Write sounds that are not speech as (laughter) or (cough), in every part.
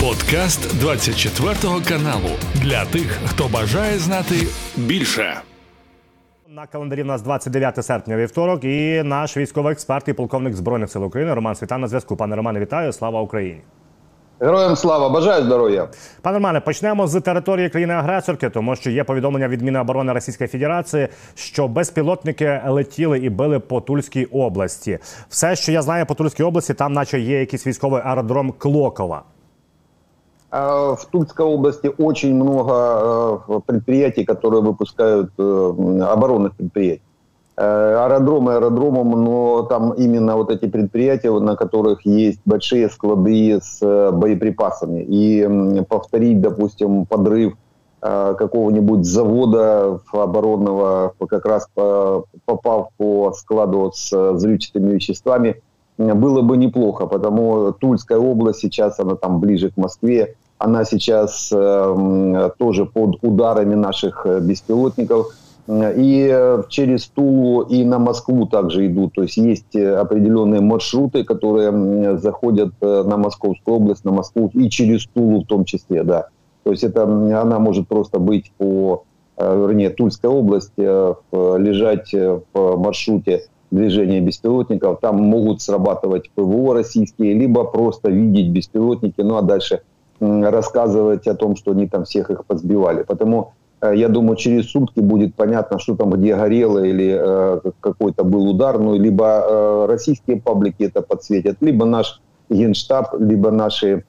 Подкаст 24 каналу для тих, хто бажає знати більше. На календарі у нас 29 серпня вівторок, і наш військовий експерт і полковник збройних сил України Роман Світан на зв'язку. Пане Романе, вітаю! Слава Україні! Героям слава бажаю здоров'я, пане Романе. Почнемо з території країни-агресорки, тому що є повідомлення від Міноборони Російської Федерації, що безпілотники летіли і били по Тульській області. Все, що я знаю по Тульській області, там, наче є якийсь військовий аеродром Клокова. В Тульской области очень много предприятий, которые выпускают оборонных предприятий. Аэродромы аэродромом, но там именно вот эти предприятия, на которых есть большие склады с боеприпасами. И повторить, допустим, подрыв какого-нибудь завода оборонного, как раз попав по складу с взрывчатыми веществами, было бы неплохо, потому Тульская область сейчас, она там ближе к Москве, она сейчас э, тоже под ударами наших беспилотников. И через Тулу и на Москву также идут. То есть есть определенные маршруты, которые заходят на Московскую область, на Москву и через Тулу в том числе, да. То есть это она может просто быть по, вернее, Тульская область, лежать в маршруте движения беспилотников. Там могут срабатывать ПВО российские, либо просто видеть беспилотники, ну а дальше рассказывать о том, что они там всех их подсбивали. Потому я думаю, через сутки будет понятно, что там где горело или э, какой-то был удар. Ну, либо э, российские паблики это подсветят, либо наш генштаб, либо наши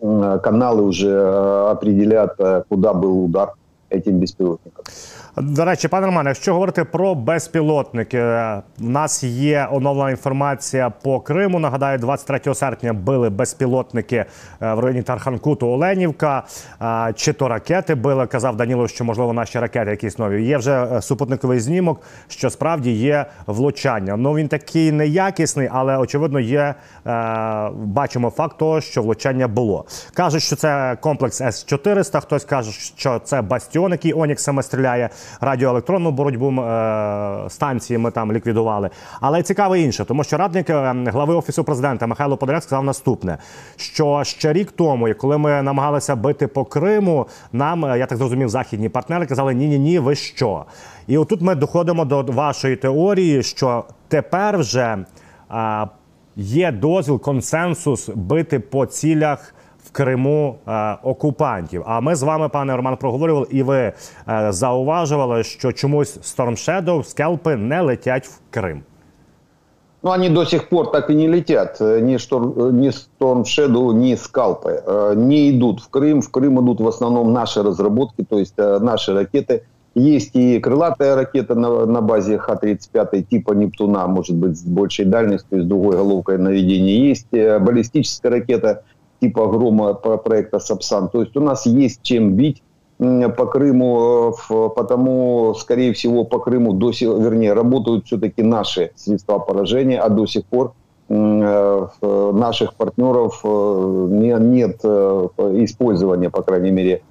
э, каналы уже э, определят, э, куда был удар этим безпілотникам. До речі, пане Романе, якщо говорити про безпілотники, в нас є оновлена інформація по Криму. Нагадаю, 23 серпня били безпілотники в районі Тарханкуту Оленівка. Чи то ракети били? Казав Данілов, що можливо наші ракети якісь нові. Є вже супутниковий знімок, що справді є влучання. Ну він такий неякісний, але очевидно є. Бачимо факт того, що влучання було. Кажуть, що це комплекс С 400 Хтось каже, що це бастіон, який Оніксами стріляє радіоелектронну боротьбу е, станції ми там ліквідували. Але цікаве інше, тому що радник е, глави офісу президента Михайло Подоляк сказав наступне: що ще рік тому, коли ми намагалися бити по Криму, нам е, я так зрозумів, західні партнери казали ні, ні, ні, ви що? І отут ми доходимо до вашої теорії, що тепер вже є дозвіл, консенсус бити по цілях В Криму е, окупантів. А ми з вами, пане Роман, проговорювали, і ви е, зауважували, що чомусь Storm Shadow, скелпи не летять в Крим. Ну, они до сих пор так и не летят. Ни, шторм, ни Storm Shadow, ни скалпы э, не идут в Крым. В Крым идут в основном наши разработки, то есть э, наши ракеты. Есть и крылатая ракета на, на базе Х-35 типа Нептуна, может быть, с большей дальностью, с другой головкой наведения. Есть э, баллистическая ракета типа грома проекта Сапсан. То есть у нас есть чем бить по Крыму, потому, скорее всего, по Крыму, до сих, вернее, работают все-таки наши средства поражения, а до сих пор наших партнеров нет использования, по крайней мере,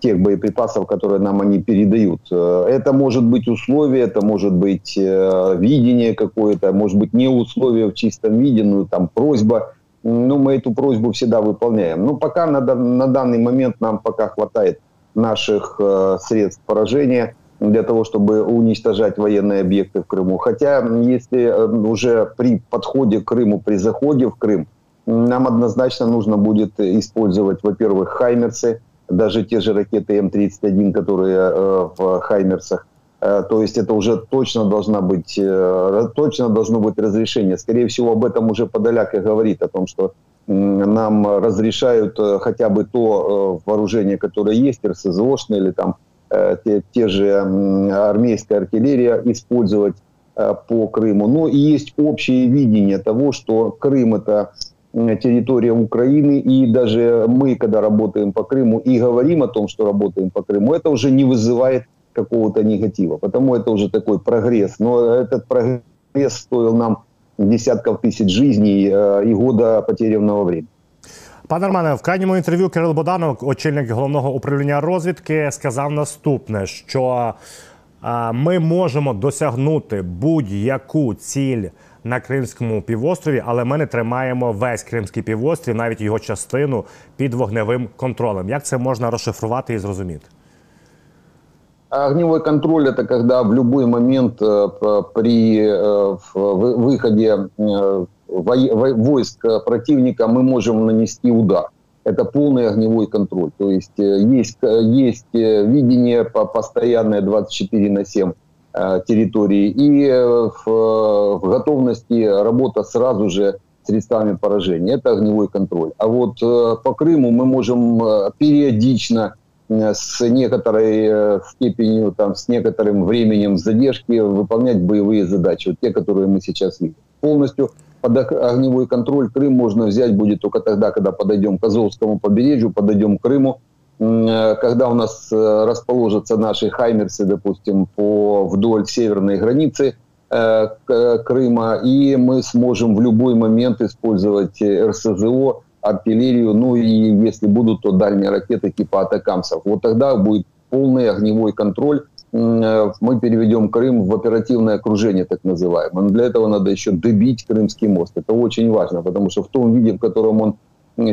тех боеприпасов, которые нам они передают. Это может быть условие, это может быть видение какое-то, может быть не условие в чистом виде, но там просьба ну, мы эту просьбу всегда выполняем. Но пока на, на данный момент нам пока хватает наших э, средств поражения для того, чтобы уничтожать военные объекты в Крыму. Хотя, если э, уже при подходе к Крыму, при заходе в Крым, нам однозначно нужно будет использовать, во-первых, «Хаймерсы», даже те же ракеты М-31, которые э, в «Хаймерсах», то есть это уже точно должна быть, э, точно должно быть разрешение. Скорее всего, об этом уже Подоляк и говорит, о том, что нам разрешают э, хотя бы то вооружение, которое есть, РСЗОшное или там те, те же армейская артиллерия использовать по Крыму. Но и есть общее видение того, что Крым это территория Украины, и даже мы, когда работаем по Крыму и говорим о том, что работаем по Крыму, это уже не вызывает какого-то негатива. Потому это уже такой прогресс. Но этот прогресс стоил нам десятков тисяч жизней э, і года потерянного времени. Пане Романе, в крайньому інтерв'ю Кирил Боданов, очільник головного управління розвідки, сказав наступне: що ми можемо досягнути будь-яку ціль на Кримському півострові, але ми не тримаємо весь Кримський півострів, навіть його частину під вогневим контролем. Як це можна розшифрувати і зрозуміти? Огневой контроль это когда в любой момент э, при э, выходе э, вой- вой- войск противника мы можем нанести удар. Это полный огневой контроль. То есть есть, есть видение по- постоянное 24 на 7 э, территории и в, в готовности работа сразу же средствами поражения. Это огневой контроль. А вот по Крыму мы можем периодично с некоторой э, степенью, там, с некоторым временем задержки выполнять боевые задачи, вот те, которые мы сейчас видим. Полностью под ог- огневой контроль Крым можно взять будет только тогда, когда подойдем к Азовскому побережью, подойдем к Крыму, э, когда у нас э, расположатся наши хаймерсы, допустим, по вдоль северной границы э, Крыма, и мы сможем в любой момент использовать э, РСЗО, артиллерию, ну и если будут, то дальние ракеты типа атакамсов. Вот тогда будет полный огневой контроль. Э, Мы переведем Крым в оперативное окружение, так называемое. Но для этого надо еще добить Крымский мост. Это очень важно, потому что в том виде, в котором он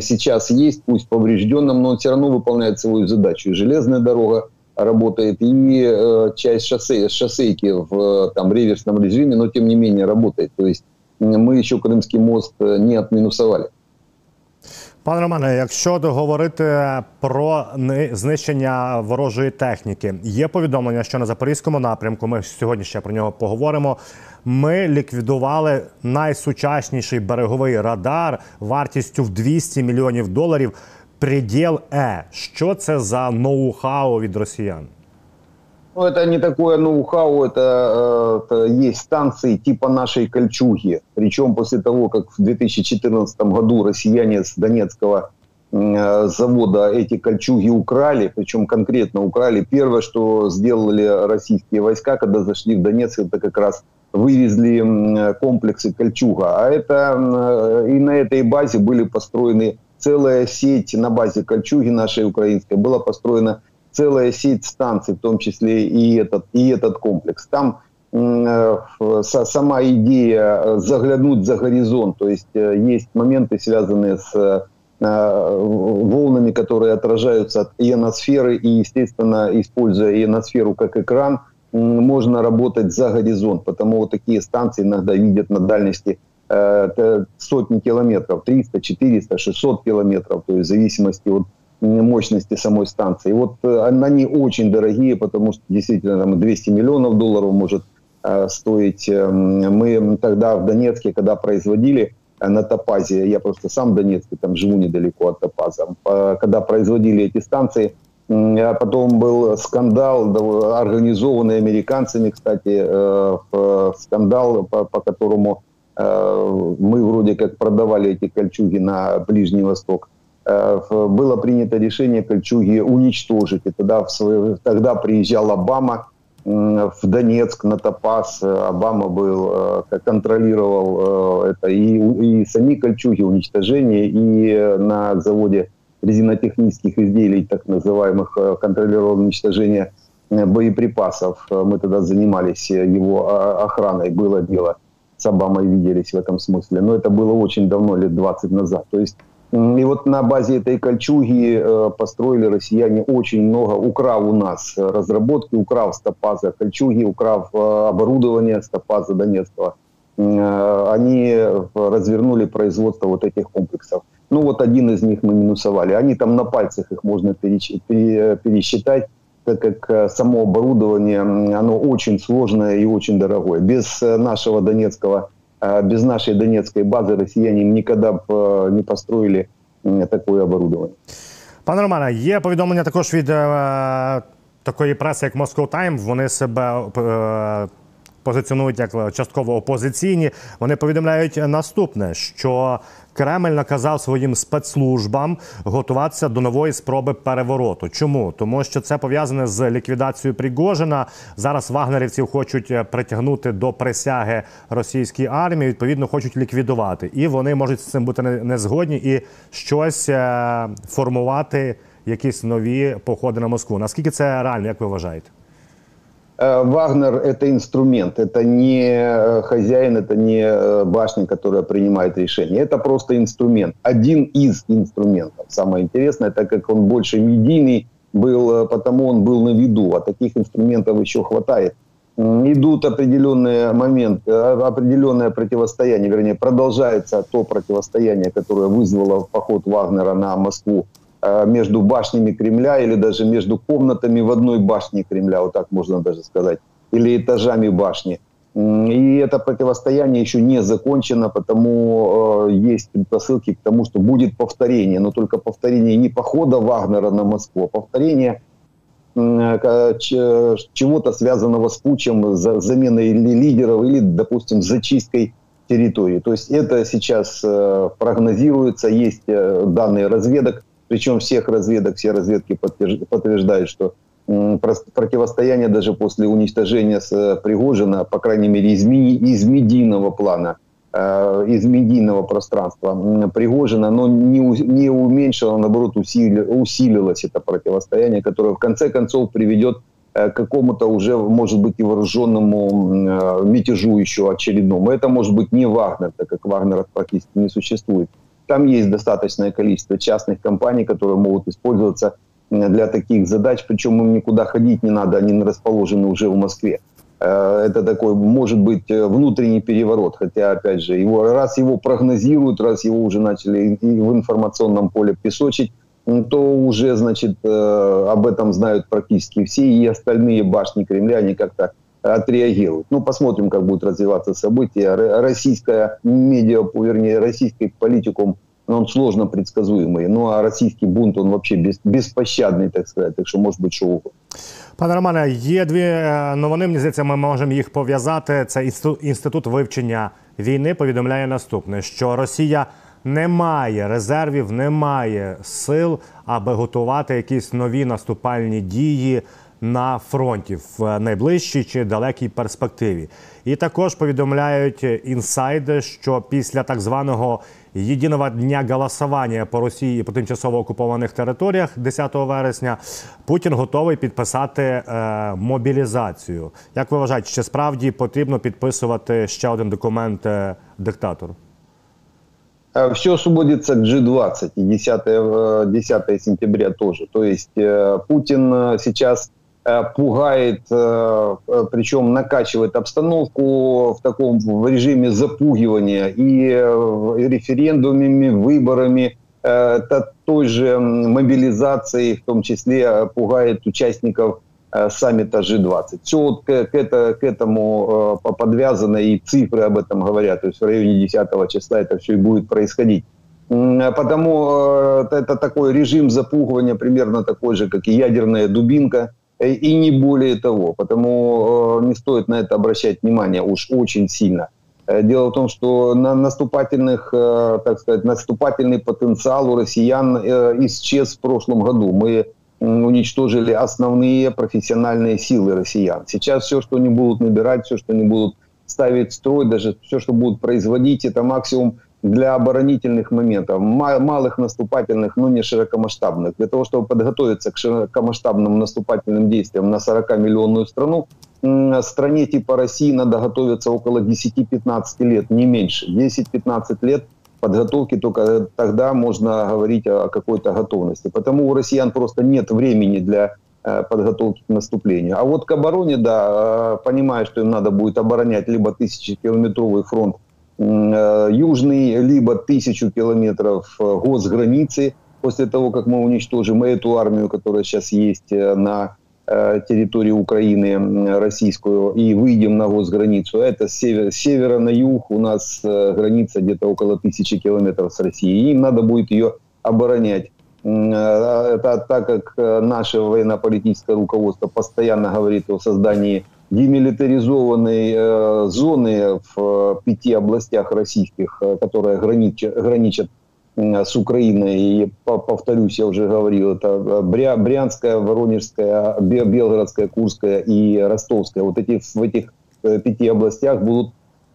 сейчас есть, пусть поврежденном, но он все равно выполняет свою задачу. И железная дорога работает, и э, часть шоссе, шоссейки в э, там, реверсном режиме, но тем не менее работает. То есть мы еще Крымский мост э, не отминусовали. Пане Романе, якщо говорити про ни- знищення ворожої техніки, є повідомлення, що на запорізькому напрямку, ми сьогодні ще про нього поговоримо. Ми ліквідували найсучасніший береговий радар вартістю в 200 мільйонів доларів. Приділ Е. Що це за ноу-хау від росіян? Ну, это не такое ноу-хау, это, э, это есть станции типа нашей Кольчуги. Причем после того, как в 2014 году россияне с Донецкого э, завода эти Кольчуги украли, причем конкретно украли. Первое, что сделали российские войска, когда зашли в Донецк, это как раз вывезли комплексы Кольчуга. А это э, и на этой базе были построены целая сеть на базе Кольчуги нашей украинской была построена целая сеть станций, в том числе и этот, и этот комплекс. Там э, сама идея э, заглянуть за горизонт, то есть э, есть моменты, связанные с волнами, которые отражаются от ионосферы, и, естественно, используя ионосферу как экран, можно работать за горизонт, потому вот такие станции иногда видят на дальности сотни километров, 300, 400, 600 километров, то есть в зависимости от мощности самой станции. И вот э, они очень дорогие, потому что действительно там 200 миллионов долларов может э, стоить. Эм, Мы тогда в Донецке, когда производили э, на Топазе, я просто сам в Донецке, там живу недалеко от Топаза, когда производили эти станции, а потом был скандал, да, организованный американцами, кстати, скандал, по, по которому мы вроде как продавали эти кольчуги на Ближний Восток. Э, Было принято решение кольчуги уничтожить. И тогда, в свое- тогда приезжал Обама в Донецк на Топаз. Э, Обама был, э, контролировал это и, и сами кольчуги, уничтожение, и на заводе резинотехнических изделий, так называемых, контролировал уничтожение боеприпасов. Мы тогда занимались его а, охраной, было дело. С Обамой виделись в этом смысле. Но это было очень давно, лет 20 назад. То есть и вот на базе этой кольчуги э, построили россияне очень много, украв у нас э, разработки, украв с Топаза кольчуги, украв э, оборудование с Топаза Донецкого. Они развернули производство вот этих комплексов. Ну вот один из них мы минусовали. Они там на пальцах их можно пересчитать, так как само оборудование, оно очень сложное и очень дорогое. Без нашего Донецкого, без нашей Донецкой базы россияне никогда бы э, не построили м, такое оборудование. Пане Романе, є повідомлення також від е, такої преси, як Moscow Times. Вони себе е, позиціонують як частково опозиційні. Вони повідомляють наступне: що Кремль наказав своїм спецслужбам готуватися до нової спроби перевороту. Чому? Тому що це пов'язане з ліквідацією Пригожина. Зараз вагнерівців хочуть е, притягнути до присяги російській армії. Відповідно, хочуть ліквідувати, і вони можуть з цим бути не, не згодні і щось е, формувати, якісь нові походи на Москву. Наскільки це реально, як ви вважаєте? Вагнер – это инструмент, это не хозяин, это не башня, которая принимает решение. Это просто инструмент, один из инструментов. Самое интересное, так как он больше медийный был, потому он был на виду, а таких инструментов еще хватает идут определенные моменты, определенное противостояние, вернее, продолжается то противостояние, которое вызвало поход Вагнера на Москву э, между башнями Кремля или даже между комнатами в одной башне Кремля, вот так можно даже сказать, или этажами башни. И это противостояние еще не закончено, потому э, есть предпосылки к тому, что будет повторение, но только повторение не похода Вагнера на Москву, а повторение чего-то связанного с путчем, заменой лидеров или, допустим, зачисткой территории. То есть это сейчас э, прогнозируется, есть э, данные разведок, причем всех разведок, все разведки подтверждают, что противостояние даже после уничтожения с э, Пригожина, по крайней мере, из, из медийного плана, из медийного пространства Пригожина, но не, не уменьшило, а наоборот, усилилось это противостояние, которое в конце концов приведет Э, к какому-то уже, может быть, и вооруженному э, мятежу еще очередному. Это может быть не Вагнер, так как Вагнера практически не существует. Там есть достаточное количество частных компаний, которые могут использоваться для таких задач, причем им никуда ходить не надо, они расположены уже в Москве. Э, это такой, может быть, внутренний переворот, хотя, опять же, его, раз его прогнозируют, раз его уже начали в информационном поле песочить, то уже, значит, э, об этом знают практически все, и остальные башни Кремля, они как-то отреагируют. Ну, посмотрим, как будут развиваться события. Российская медиа, вернее, российский политикум, он сложно предсказуемый. Ну, а российский бунт, он вообще без, беспощадний, так сказать. Так що може бути що угодно. Пане Романе, є дві е, новини. Мені здається, ми можемо їх пов'язати. Це інститут вивчення війни повідомляє наступне: що Росія немає резервів, немає сил, аби готувати якісь нові наступальні дії на фронті в найближчій чи далекій перспективі. І також повідомляють інсайди, що після так званого єдиного дня голосування по Росії по тимчасово окупованих територіях 10 вересня Путін готовий підписати е, мобілізацію. Як ви вважаєте, чи справді потрібно підписувати ще один документ е, диктатору? Э, все сводится к G20 и 10, 10 э, сентября тоже. То есть э, Путин сейчас пугает, причем накачивает обстановку в таком в режиме запугивания и референдумами, выборами, той же мобилизацией, в том числе пугает участников Э, саммита G20. Все вот к, к, это, к этому э, подвязано, и цифры об этом говорят. То есть в районе 10 числа это все и будет происходить. Потому э, это такой режим запугивания примерно такой же, как и ядерная дубинка, и не более того. Потому не стоит на это обращать внимание уж очень сильно. Дело в том, что на наступательных, так сказать, наступательный потенциал у россиян исчез в прошлом году. Мы уничтожили основные профессиональные силы россиян. Сейчас все, что они будут набирать, все, что они будут ставить в строй, даже все, что будут производить, это максимум для оборонительных моментов, малых наступательных, но не широкомасштабных. Для того, чтобы подготовиться к широкомасштабным наступательным действиям на 40-миллионную страну, стране типа России надо готовиться около 10-15 лет, не меньше. 10-15 лет подготовки, только тогда можно говорить о какой-то готовности. Потому у россиян просто нет времени для э, подготовки к наступлению. А вот к обороне, да, э, понимая, что им надо будет оборонять либо тысячекилометровый фронт э, южный, либо тысячу километров госграницы, после того, как мы уничтожим эту армию, которая сейчас есть на Э, территории Украины российскую и выйдем на госграницу. Это с севера, с севера на юг у нас э, граница где-то около тысячи километров с Россией. Им надо будет ее оборонять. Э, это так как наше военно-политическое руководство постоянно говорит о создании демилитаризованной зоны в пяти областях российских, которые граничат, граничат с Украиной. И повторюсь, я уже говорил, это Брянская, Воронежская, Белгородская, Курская и Ростовская. Вот эти, в этих э, пяти областях будут,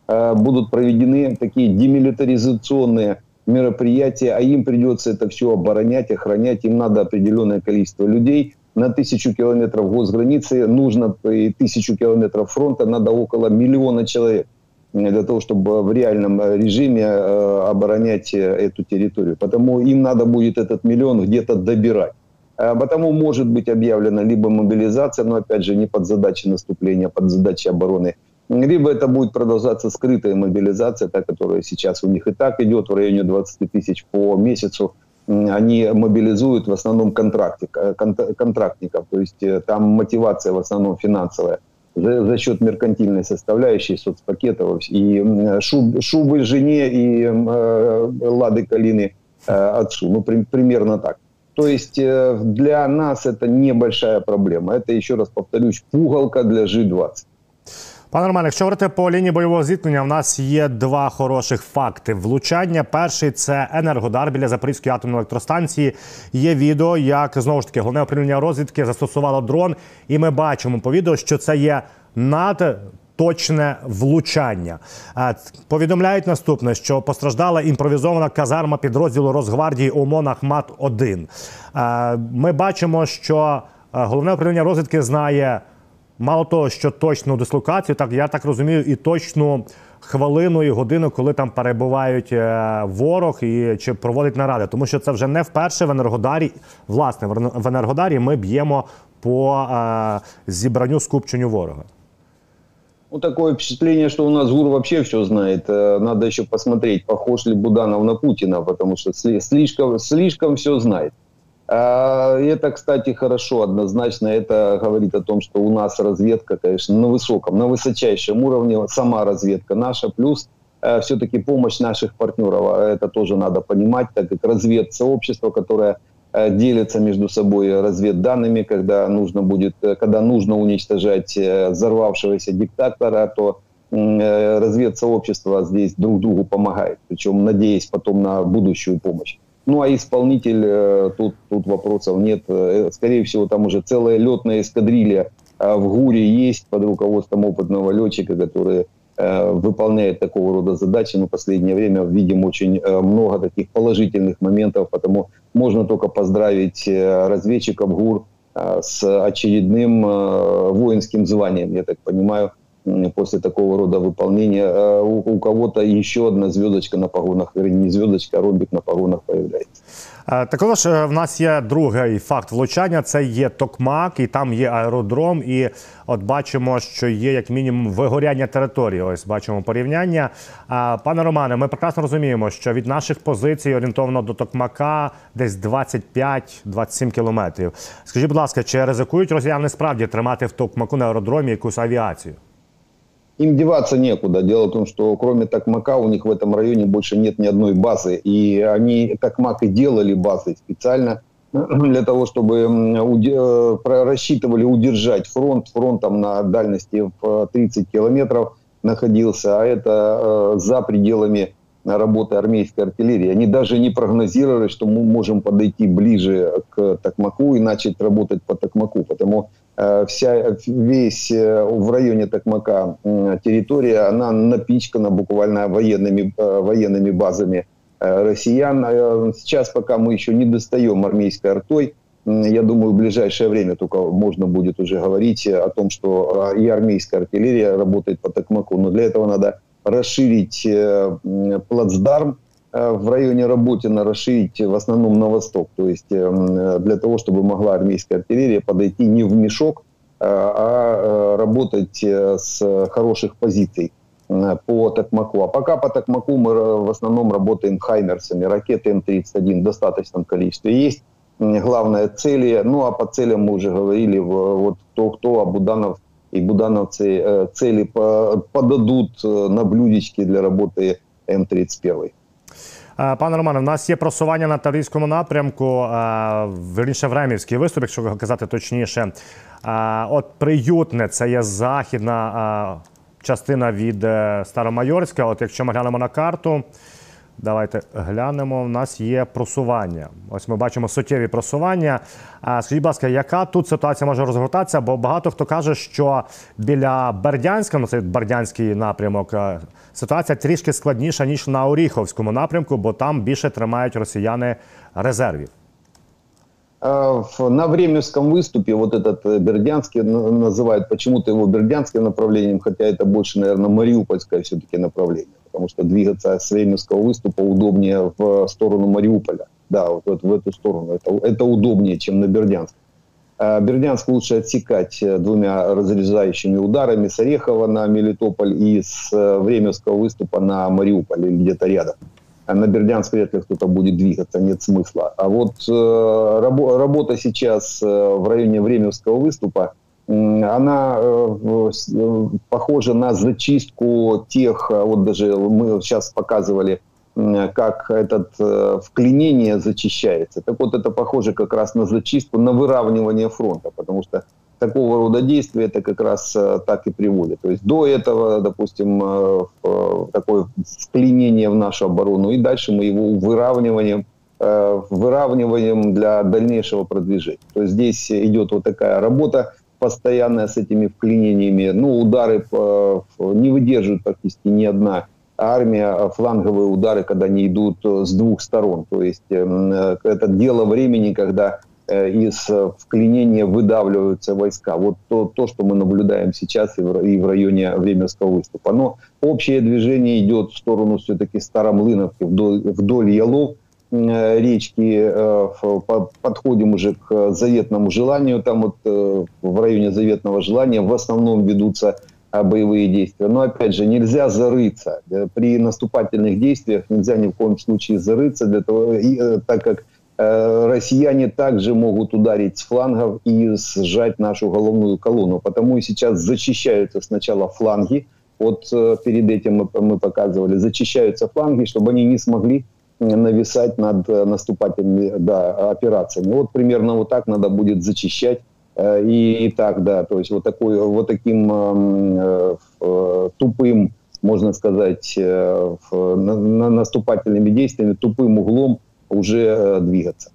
э, будут проведены такие демилитаризационные мероприятия, а им придется это все оборонять, охранять. Им надо определенное количество людей. На тысячу километров госграницы нужно и тысячу километров фронта, надо около миллиона человек для того, чтобы в реальном режиме оборонять эту территорию. Потому им надо будет этот миллион где-то добирать. Потому может быть объявлена либо мобилизация, но опять же не под задачи наступления, а под задачи обороны либо это будет продолжаться скрытая мобилизация, та, которая сейчас у них и так идет в районе 20 тысяч по месяцу. Они мобилизуют в основном э, контрактников, то есть э, там мотивация в основном финансовая за, за счет меркантильной составляющей соцпакетов и шуб, шубы жене и э, лады калины э, отцу. Ну, при, примерно так. То есть э, для нас это небольшая проблема. Это, еще раз повторюсь, пугалка для G20. Пане Романе, якщо говорити по лінії бойового зіткнення, в нас є два хороших факти. Влучання перший це енергодар біля Запорізької атомної електростанції. Є відео, як знову ж таки головне управління розвідки застосувало дрон, і ми бачимо по відео, що це є над. Точне влучання повідомляють наступне, що постраждала імпровізована казарма підрозділу Росгвардії ОМОН Ахмат 1 Ми бачимо, що головне управління розвідки знає мало того, що точну дислокацію, так я так розумію, і точну хвилину і годину, коли там перебувають е, ворог і чи проводить наради, тому що це вже не вперше в енергодарі. Власне, в енергодарі ми б'ємо по е, зібранню скупченню ворога. Ну, такое впечатление, что у нас ГУР вообще все знает. Э, надо еще посмотреть, похож ли Буданов на Путина, потому что слишком, слишком все знает. А, это, кстати, хорошо, однозначно. Это говорит о том, что у нас разведка, конечно, на высоком, на высочайшем уровне. Сама разведка наша, плюс э, все-таки помощь наших партнеров. А это тоже надо понимать, так как разведсообщество, которое э, делится между собой разведданными, когда нужно будет, э, когда нужно уничтожать взорвавшегося диктатора, то разведсообщество здесь друг другу помогает, причем надеясь потом на будущую помощь. Ну, а исполнитель, э, тут, тут вопросов нет. Э, скорее всего, там уже целая летная эскадрилья а в ГУРе есть под руководством опытного летчика, который э, выполняет такого рода задачи. Но в последнее время видим очень много таких положительных моментов, потому можно только поздравить разведчиков ГУР с очередным воинским званием, я так понимаю, после такого рода выполнения. У, у кого-то еще одна звездочка на погонах, не звездочка, а ромбик на погонах появляється. Також в нас є другий факт влучання. Це є Токмак, і там є аеродром. І от бачимо, що є як мінімум вигоряння території. Ось бачимо порівняння. Пане Романе, ми прекрасно розуміємо, що від наших позицій орієнтовно до Токмака десь 25-27 кілометрів. Скажіть, будь ласка, чи ризикують росіяни справді тримати в Токмаку на аеродромі якусь авіацію? Им деваться некуда. Дело в том, что кроме Такмака у них в этом районе больше нет ни одной базы. И они Такмак и делали базы специально (clears throat) для того, чтобы э, рассчитывали удержать фронт. Фронт там на дальности в 30 километров находился, а это э, за пределами работы армейской артиллерии. Они даже не прогнозировали, что мы можем подойти ближе к Токмаку и начать работать по Токмаку. Потому Э, вся, весь э, в районе Токмака территория, она напичкана буквально военными, э, военными базами россиян. Сейчас, пока мы еще не достаем армейской артой, я думаю, в ближайшее время только можно будет уже говорить о том, что и армейская артиллерия работает по Токмаку. Но для этого надо расширить плацдарм Э, в районе Работина расширить в основном на восток, то есть э, для того, чтобы могла армейская артиллерия подойти не в мешок, э, а работать с хороших позиций по Токмаку. А пока по Токмаку мы в основном работаем хаймерсами, ракеты М-31 в достаточном количестве есть. Главное цели, ну а по целям мы уже говорили, вот кто, кто, а и будановцы цели подадут на блюдечки для работы М-31. Е, пане Романе, в нас є просування на Таврійському напрямку, е, верніше Времівський виступ, якщо казати точніше. Е, от приютне це є західна частина від Старомайорська. От якщо ми глянемо на карту. Давайте глянемо. У нас є просування. Ось ми бачимо суттєві просування. Скажіть, будь ласка, яка тут ситуація може розгортатися? Бо багато хто каже, що біля Бердянська, ну це Бердянський напрямок, е, ситуація трішки складніша ніж на Оріховському напрямку, бо там більше тримають росіяни резервів. на Временском выступе вот этот э, Бердянский называют почему-то его Бердянским направлением, хотя это больше, наверное, Мариупольское все-таки направление, Потому что двигаться с Временского выступа удобнее в сторону Мариуполя. Да, вот в эту сторону. Это, это удобнее, чем на Бердянск. А Бердянск лучше отсекать э, двумя разрезающими ударами с Орехова на Мелитополь и с э, Временского выступа на Мариуполь или где-то рядом. А на Бердянск вряд ли кто-то будет двигаться, нет смысла. А вот э, рабо- работа сейчас в районе Временского выступа, она э, э, похожа на зачистку тех, а вот даже мы сейчас показывали, э, как этот э, вклинение зачищается. Так вот, это похоже как раз на зачистку, на выравнивание фронта, потому что такого рода действия это как раз э, так и приводит. То есть до этого, допустим, э, такое вклинение в нашу оборону, и дальше мы его выравниваем, э, выравниваем для дальнейшего продвижения. То есть здесь идет вот такая работа постоянная с этими вклинениями. Ну, удары не выдерживают практически ни одна армия, фланговые удары, когда они идут с двух сторон. То есть это дело времени, когда Э, из э, вклинения выдавливаются войска. Вот то, то что мы наблюдаем сейчас и в, районе Временского выступа. Но общее движение идет в сторону все-таки Старомлыновки, вдоль, вдоль Ялов, э, речки, подходим уже к заветному желанию, там вот в районе заветного желания в основном ведутся боевые действия. Но опять же, нельзя зарыться. При наступательных действиях нельзя ни в коем случае зарыться, для того, так как Э, россияне также могут ударить с флангов и сжать нашу головную колонну. Потому и сейчас зачищаются сначала фланги. Вот э, перед этим мы, мы показывали, зачищаются фланги, чтобы они не смогли нависать над э, наступательными да, операциями. Вот примерно вот так надо будет зачищать. И, и так, да, то есть вот, такой, вот таким э, э, тупым, можно сказать, э, на, на наступательными действиями, тупым углом вже е, двигатися.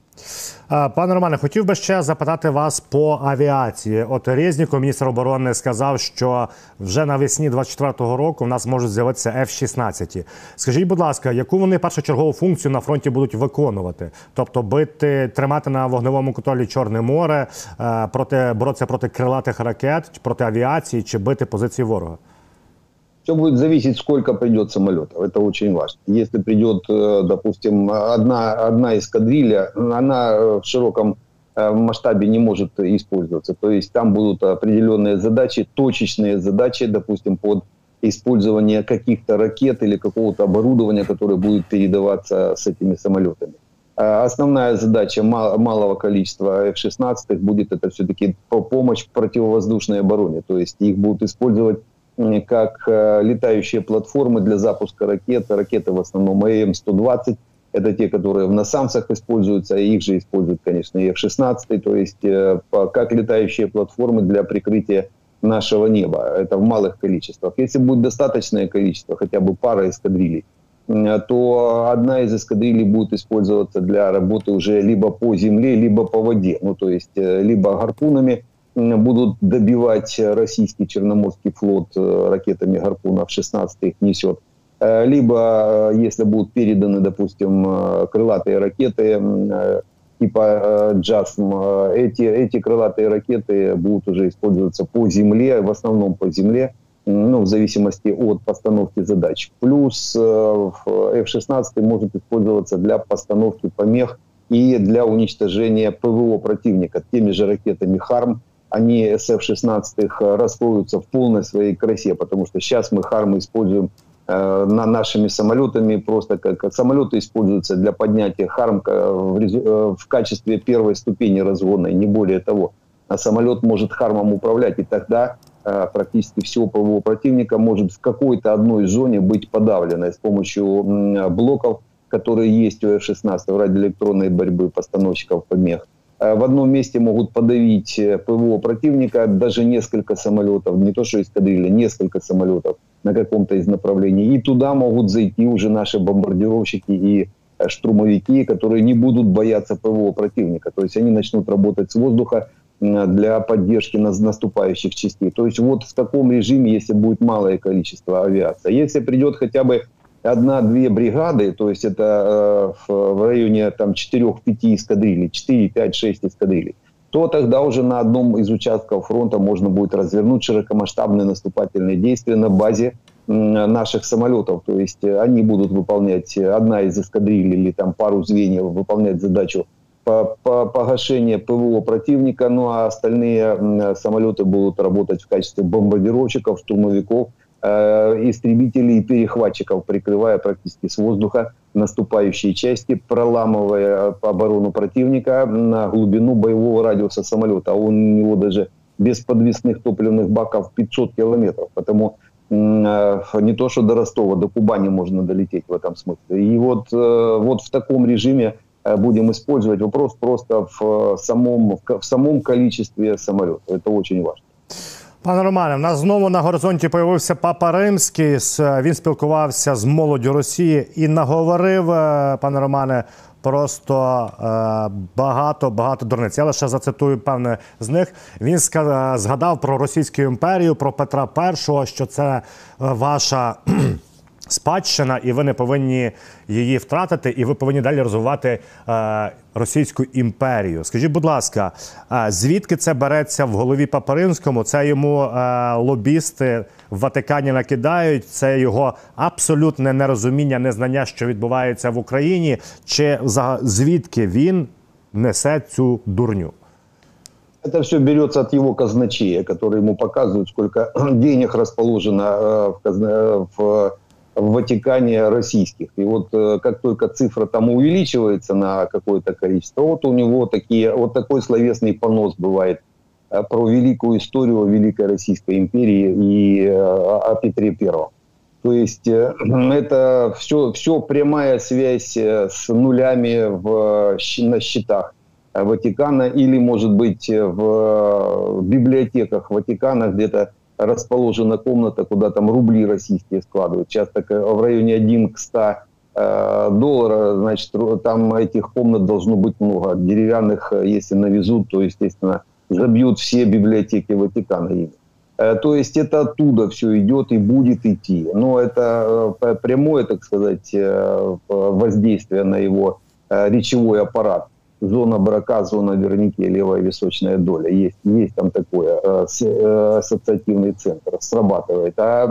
Пане Романе, хотів би ще запитати вас по авіації. От Резніков, міністр оборони, сказав, що вже навесні 24-го року в нас можуть з'явитися F-16. Скажіть, будь ласка, яку вони першочергову функцію на фронті будуть виконувати? Тобто бити, тримати на вогневому контролі Чорне море, е, проти боротися проти крилатих ракет, проти авіації чи бити позиції ворога? Все будет зависеть, сколько придет самолетов. Это очень важно. Если придет, э, допустим, одна, одна эскадрилья, она э, в широком э, масштабе не может использоваться. То есть там будут определенные задачи, точечные задачи, допустим, под использование каких-то ракет или какого-то оборудования, которое будет передаваться с этими самолетами. Основная задача малого количества F-16 будет это все-таки помощь противовоздушной обороне. То есть их будут использовать как э, летающие платформы для запуска ракет. Ракеты в основном АМ-120. Это те, которые в Насамсах используются, их же используют, конечно, и F-16, то есть э, как летающие платформы для прикрытия нашего неба. Это в малых количествах. Если будет достаточное количество, хотя бы пара эскадрилей, то одна из эскадрилей будет использоваться для работы уже либо по земле, либо по воде. Ну, то есть э, либо гарпунами, будут добивать российский Черноморский флот э, ракетами «Гарпунов» 16 их несет. Э, либо, э, если будут переданы, допустим, крылатые ракеты типа «Джасм», эти, эти крылатые ракеты будут уже использоваться по земле, в основном по земле, ну, в зависимости от постановки задач. Плюс F-16 может использоваться для постановки помех и для уничтожения ПВО противника теми же ракетами «Харм», они SF-16 расходуются в полной своей красе, потому что сейчас мы Хармы используем э, на нашими самолетами, просто как, самолеты используются для поднятия Харм в, э, в качестве первой ступени разгона, не более того. А самолет может Хармом управлять, и тогда э, практически все ПВО противника может в какой-то одной зоне быть подавлено с помощью блоков, которые есть у F-16 в радиоэлектронной борьбы постановщиков помех. Э, в одном месте могут подавить э, ПВО противника даже несколько самолетов, не то что эскадрилья, несколько самолетов на каком-то из направлений. И туда могут зайти уже наши бомбардировщики и э, штурмовики, которые не будут бояться ПВО противника. То есть они начнут работать с воздуха для поддержки наступающих частей. То есть вот в таком режиме, если будет малое количество авиации. Если придет хотя бы одна-две бригады, то есть это э, в районе там 4-5 эскадрилей, 4, 5, 6 эскадрилей, то тогда уже на одном из участков фронта можно будет развернуть широкомасштабные наступательные действия на базе наших самолетов. То есть э, они будут выполнять, э, одна из эскадрилей или там пару звеньев выполнять задачу по, по погашения ПВО противника, ну а остальные самолеты будут работать в качестве бомбардировщиков, штурмовиков, истребителей и перехватчиков, прикрывая практически с воздуха наступающие части, проламывая оборону противника на глубину боевого радиуса самолета. А у него даже без подвесных топливных баков 500 километров. Потому э, не то, что до Ростова, до Кубани можно долететь в этом смысле. И вот, э, вот в таком режиме Э, будем использовать. Вопрос просто в э, самом, в самом количестве самолетов. Это очень важно. Пане Романе, в нас знову на горизонті появився папа Римський. Він спілкувався з молоддю Росії і наговорив, е, пане Романе, просто багато багато дурниць. Я лише зацитую певне з них. Він згадав про Російську імперію, про Петра І, що це е, ваша спадщина, і ви не повинні її втратити, і ви повинні далі розвивати е, Російську імперію. Скажіть, будь ласка, е, звідки це береться в голові Папаринському? Це йому е, лобісти в Ватикані накидають. Це його абсолютне нерозуміння, незнання, що відбувається в Україні, чи за звідки він несе цю дурню? Это все берется от его казначея, который ему показывает, сколько (clears throat) денег расположено э, в, казна... в в Ватикане российских. И вот э, как только цифра там увеличивается на какое-то количество, вот у него такие, вот такой словесный понос бывает э, про великую историю Великой Российской империи и э, о Петре Первом. То есть (clears throat) это все, все прямая связь с нулями в, на счетах Ватикана или, может быть, в библиотеках Ватикана где-то расположена комната, куда там рубли российские складывают. Часто в районе 1 к 100 э, долларов, значит, там этих комнат должно быть много. Деревянных, э, если навезут, то, естественно, забьют все библиотеки Ватикана. Э, то есть это оттуда все идет и будет идти. Но это прямое, так сказать, воздействие на его речевой аппарат зона брака, зона верники, левая височная доля. Есть, есть там такое, э, э, ассоциативный центр, срабатывает. А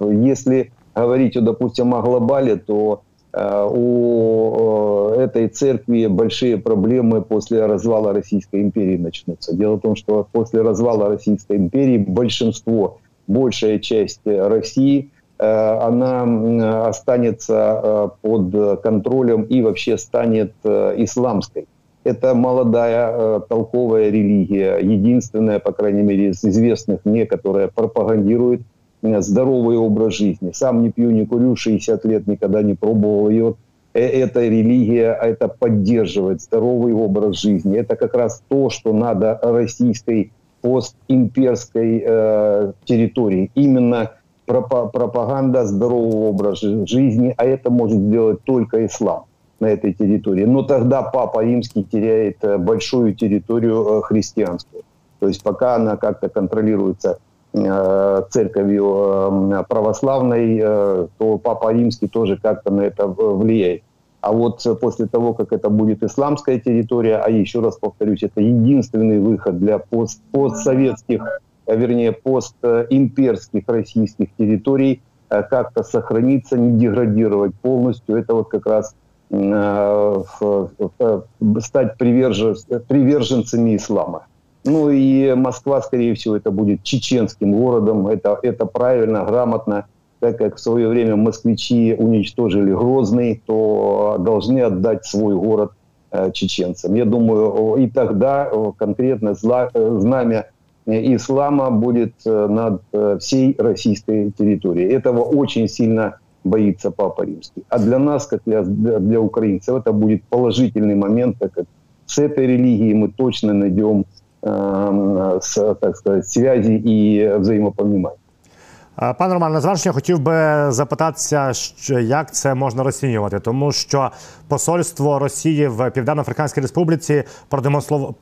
э, если говорить, допустим, о глобале, то у этой церкви большие проблемы после развала Российской империи начнутся. Дело в том, что после развала Российской империи большинство, большая часть России – она останется э, под контролем и вообще станет э, исламской. Это молодая толковая религия, единственная, по крайней мере, из известных мне, которая пропагандирует здоровый образ жизни. Сам не пью, не курю, 60 лет никогда не пробовал ее. Эта религия, это поддерживает здоровый образ жизни. Это как раз то, что надо российской постимперской э, территории. Именно пропаганда здорового образа жизни, а это может сделать только ислам на этой территории. Но тогда Папа Римский теряет э, большую территорию э, христианскую. То есть пока она как-то контролируется э, церковью православной, то Папа Римский тоже как-то на это влияет. А вот после того, как это будет исламская территория, а еще раз повторюсь, это единственный выход для пост постсоветских вернее, постимперских российских территорий э, как-то сохраниться, не деградировать полностью. Это вот как раз э, стать приверженцами ислама. Ну и Москва, скорее всего, это будет чеченским городом. Это, это правильно, грамотно. Так как в свое время москвичи уничтожили Грозный, то должны отдать свой город чеченцам. Я думаю, и тогда конкретно знамя ислама будет э, над э, всей российской территорией. Этого очень сильно боится Папа Римский. А для нас, как для, для украинцев, это будет положительный момент, так как с этой религией мы точно найдем э, с, так сказать, связи и взаимопонимание. Пане Роман, на завершення хотів би запитатися, як це можна розцінювати, тому що посольство Росії в Південно-Африканській Республіці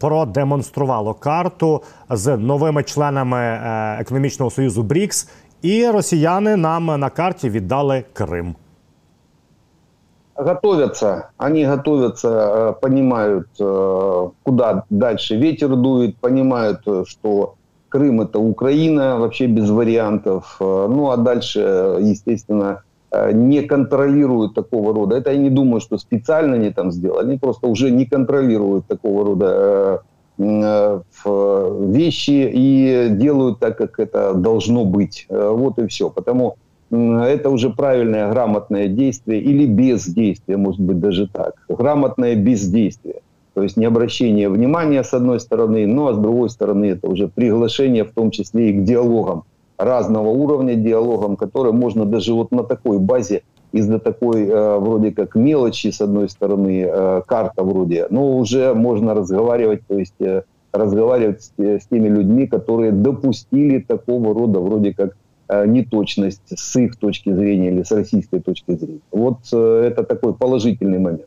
продемонструвало карту з новими членами е, економічного союзу БРІКС, і росіяни нам на карті віддали Крим. Готовятся, они готовятся, э, понимают, куда дальше. Ветер дует, понимают, что Крым это Украина, вообще без вариантов. Ну а дальше, естественно, не контролируют такого рода. Это я не думаю, что специально они там сделали, они просто уже не контролируют такого рода вещи и делают так, как это должно быть. Вот и все. Потому это уже правильное грамотное действие или бездействие, может быть даже так. Грамотное бездействие. То есть не обращение внимания с одной стороны, ну а с другой стороны это уже приглашение в том числе и к диалогам разного уровня, диалогам, которые можно даже вот на такой базе из-за такой э, вроде как мелочи с одной стороны, э, карта вроде, но уже можно разговаривать, то есть э, разговаривать с, с теми людьми, которые допустили такого рода вроде как Э, неточность с их точки зрения или с российской точки зрения. Вот э, это такой положительный момент.